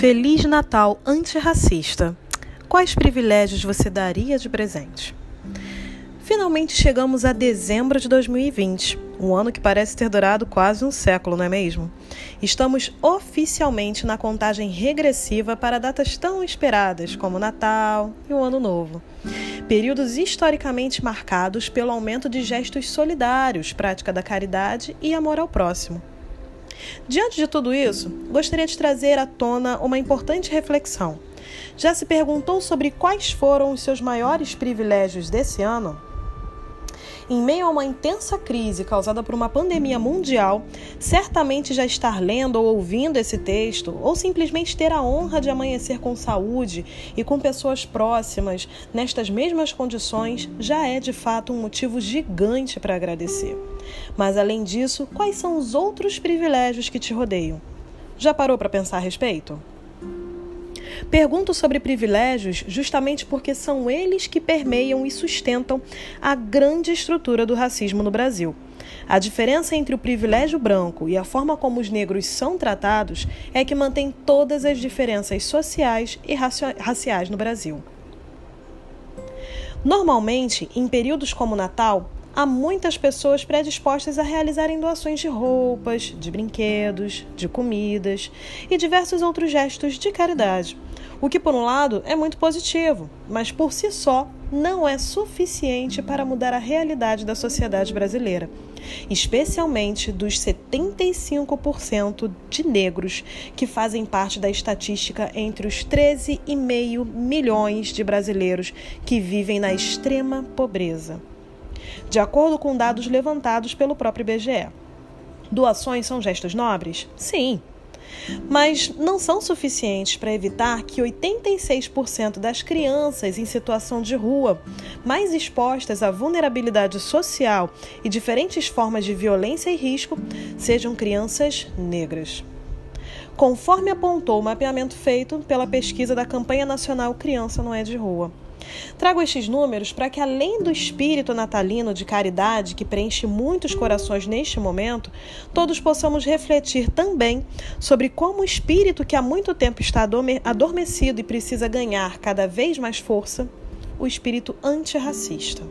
Feliz Natal antirracista. Quais privilégios você daria de presente? Finalmente chegamos a dezembro de 2020, um ano que parece ter durado quase um século, não é mesmo? Estamos oficialmente na contagem regressiva para datas tão esperadas como Natal e o Ano Novo. Períodos historicamente marcados pelo aumento de gestos solidários, prática da caridade e amor ao próximo. Diante de tudo isso, gostaria de trazer à tona uma importante reflexão. Já se perguntou sobre quais foram os seus maiores privilégios desse ano? Em meio a uma intensa crise causada por uma pandemia mundial, certamente já estar lendo ou ouvindo esse texto, ou simplesmente ter a honra de amanhecer com saúde e com pessoas próximas nestas mesmas condições, já é de fato um motivo gigante para agradecer. Mas além disso, quais são os outros privilégios que te rodeiam? Já parou para pensar a respeito? Pergunto sobre privilégios justamente porque são eles que permeiam e sustentam a grande estrutura do racismo no Brasil. A diferença entre o privilégio branco e a forma como os negros são tratados é que mantém todas as diferenças sociais e raciais no Brasil. Normalmente, em períodos como Natal, há muitas pessoas predispostas a realizarem doações de roupas, de brinquedos, de comidas e diversos outros gestos de caridade. O que, por um lado, é muito positivo, mas por si só não é suficiente para mudar a realidade da sociedade brasileira, especialmente dos 75% de negros que fazem parte da estatística entre os 13,5 milhões de brasileiros que vivem na extrema pobreza. De acordo com dados levantados pelo próprio IBGE. Doações são gestos nobres? Sim, mas não são suficientes para evitar que 86% das crianças em situação de rua, mais expostas à vulnerabilidade social e diferentes formas de violência e risco, sejam crianças negras conforme apontou o mapeamento feito pela pesquisa da campanha nacional Criança Não É de Rua. Trago estes números para que, além do espírito natalino de caridade que preenche muitos corações neste momento, todos possamos refletir também sobre como o espírito que há muito tempo está adormecido e precisa ganhar cada vez mais força, o espírito antirracista.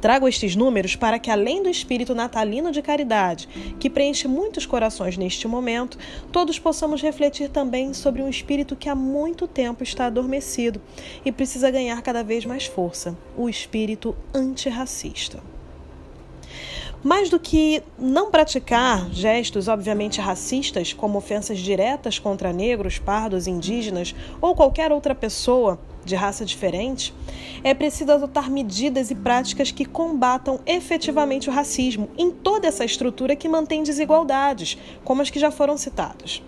Trago estes números para que, além do espírito natalino de caridade, que preenche muitos corações neste momento, todos possamos refletir também sobre um espírito que há muito tempo está adormecido e precisa ganhar cada vez mais força o espírito antirracista. Mais do que não praticar gestos obviamente racistas, como ofensas diretas contra negros, pardos, indígenas ou qualquer outra pessoa de raça diferente, é preciso adotar medidas e práticas que combatam efetivamente o racismo em toda essa estrutura que mantém desigualdades, como as que já foram citadas.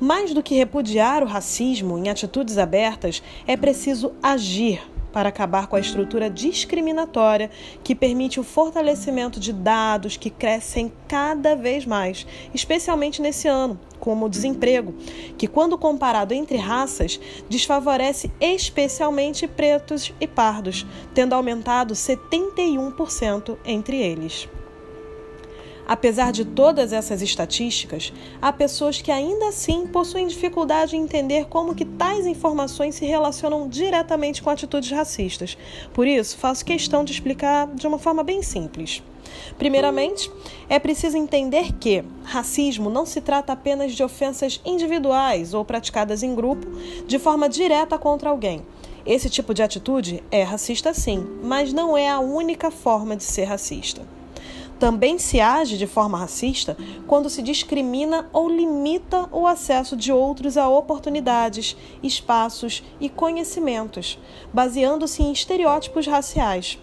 Mais do que repudiar o racismo em atitudes abertas, é preciso agir para acabar com a estrutura discriminatória que permite o fortalecimento de dados que crescem cada vez mais, especialmente nesse ano, como o desemprego, que, quando comparado entre raças, desfavorece especialmente pretos e pardos, tendo aumentado 71% entre eles. Apesar de todas essas estatísticas, há pessoas que ainda assim possuem dificuldade em entender como que tais informações se relacionam diretamente com atitudes racistas. Por isso, faço questão de explicar de uma forma bem simples. Primeiramente, é preciso entender que racismo não se trata apenas de ofensas individuais ou praticadas em grupo de forma direta contra alguém. Esse tipo de atitude é racista sim, mas não é a única forma de ser racista. Também se age de forma racista quando se discrimina ou limita o acesso de outros a oportunidades, espaços e conhecimentos, baseando-se em estereótipos raciais.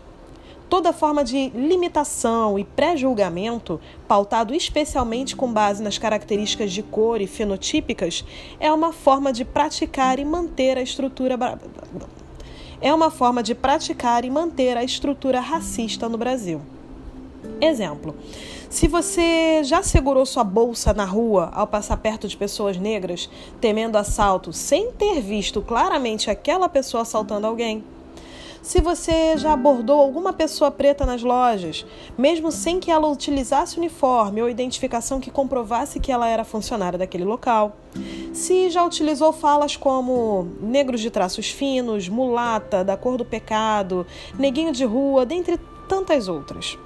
Toda forma de limitação e pré-julgamento, pautado especialmente com base nas características de cor e fenotípicas, é uma forma de praticar e manter a estrutura é uma forma de praticar e manter a estrutura racista no Brasil. Exemplo: se você já segurou sua bolsa na rua ao passar perto de pessoas negras, temendo assalto, sem ter visto claramente aquela pessoa assaltando alguém. Se você já abordou alguma pessoa preta nas lojas, mesmo sem que ela utilizasse uniforme ou identificação que comprovasse que ela era funcionária daquele local. se já utilizou falas como negros de traços finos, mulata, da cor do pecado, neguinho de rua, dentre tantas outras.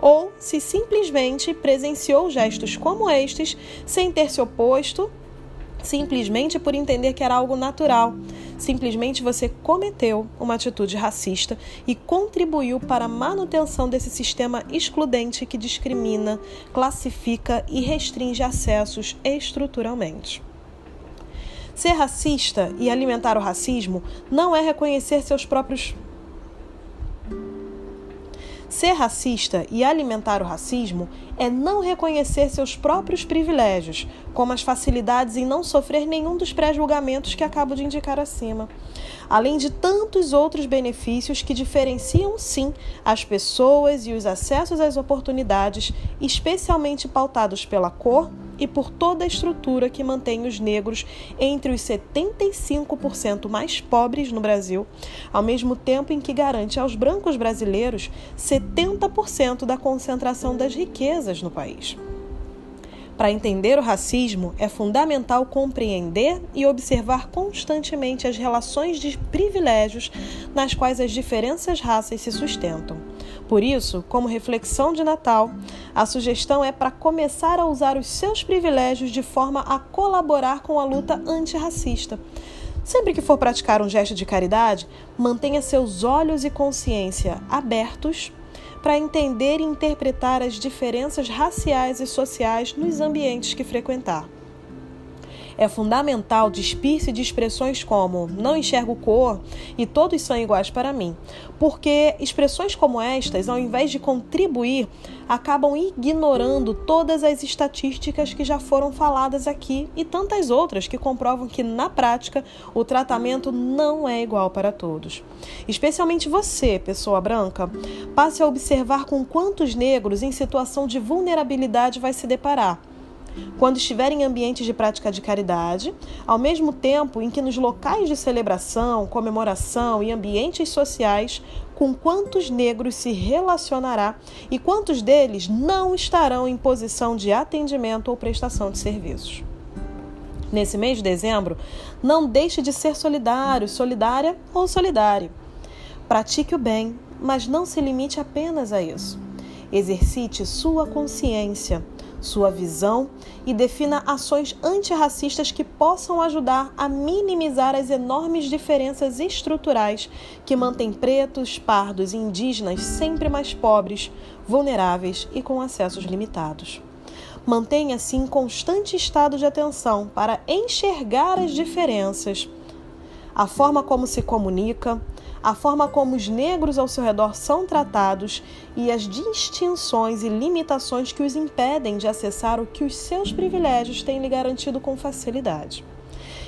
Ou se simplesmente presenciou gestos como estes sem ter se oposto, simplesmente por entender que era algo natural. Simplesmente você cometeu uma atitude racista e contribuiu para a manutenção desse sistema excludente que discrimina, classifica e restringe acessos estruturalmente. Ser racista e alimentar o racismo não é reconhecer seus próprios. Ser racista e alimentar o racismo é não reconhecer seus próprios privilégios, como as facilidades em não sofrer nenhum dos pré-julgamentos que acabo de indicar acima, além de tantos outros benefícios que diferenciam sim as pessoas e os acessos às oportunidades, especialmente pautados pela cor, e por toda a estrutura que mantém os negros entre os 75% mais pobres no Brasil, ao mesmo tempo em que garante aos brancos brasileiros 70% da concentração das riquezas no país. Para entender o racismo, é fundamental compreender e observar constantemente as relações de privilégios nas quais as diferentes raças se sustentam. Por isso, como reflexão de Natal, a sugestão é para começar a usar os seus privilégios de forma a colaborar com a luta antirracista. Sempre que for praticar um gesto de caridade, mantenha seus olhos e consciência abertos para entender e interpretar as diferenças raciais e sociais nos ambientes que frequentar. É fundamental despir-se de expressões como não enxergo cor e todos são iguais para mim, porque expressões como estas, ao invés de contribuir, acabam ignorando todas as estatísticas que já foram faladas aqui e tantas outras que comprovam que, na prática, o tratamento não é igual para todos. Especialmente você, pessoa branca, passe a observar com quantos negros em situação de vulnerabilidade vai se deparar quando estiver em ambientes de prática de caridade, ao mesmo tempo em que nos locais de celebração, comemoração e ambientes sociais, com quantos negros se relacionará e quantos deles não estarão em posição de atendimento ou prestação de serviços. Nesse mês de dezembro, não deixe de ser solidário, solidária ou solidário. Pratique o bem, mas não se limite apenas a isso. Exercite sua consciência sua visão e defina ações antirracistas que possam ajudar a minimizar as enormes diferenças estruturais que mantêm pretos, pardos e indígenas sempre mais pobres, vulneráveis e com acessos limitados. Mantenha-se em constante estado de atenção para enxergar as diferenças, a forma como se comunica, a forma como os negros ao seu redor são tratados e as distinções e limitações que os impedem de acessar o que os seus privilégios têm lhe garantido com facilidade.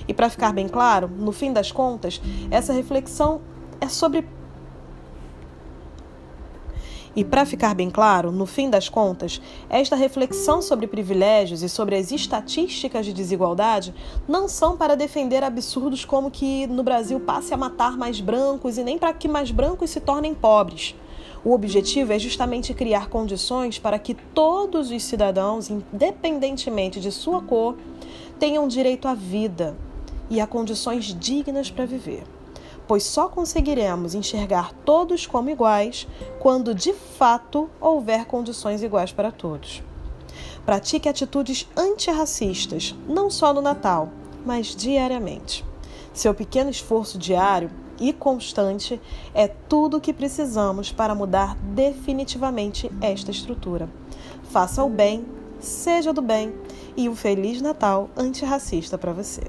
E para ficar bem claro, no fim das contas, essa reflexão é sobre e para ficar bem claro, no fim das contas, esta reflexão sobre privilégios e sobre as estatísticas de desigualdade não são para defender absurdos como que no Brasil passe a matar mais brancos e nem para que mais brancos se tornem pobres. O objetivo é justamente criar condições para que todos os cidadãos, independentemente de sua cor, tenham direito à vida e a condições dignas para viver pois só conseguiremos enxergar todos como iguais quando de fato houver condições iguais para todos. Pratique atitudes antirracistas, não só no Natal, mas diariamente. Seu pequeno esforço diário e constante é tudo o que precisamos para mudar definitivamente esta estrutura. Faça o bem, seja do bem e um Feliz Natal antirracista para você.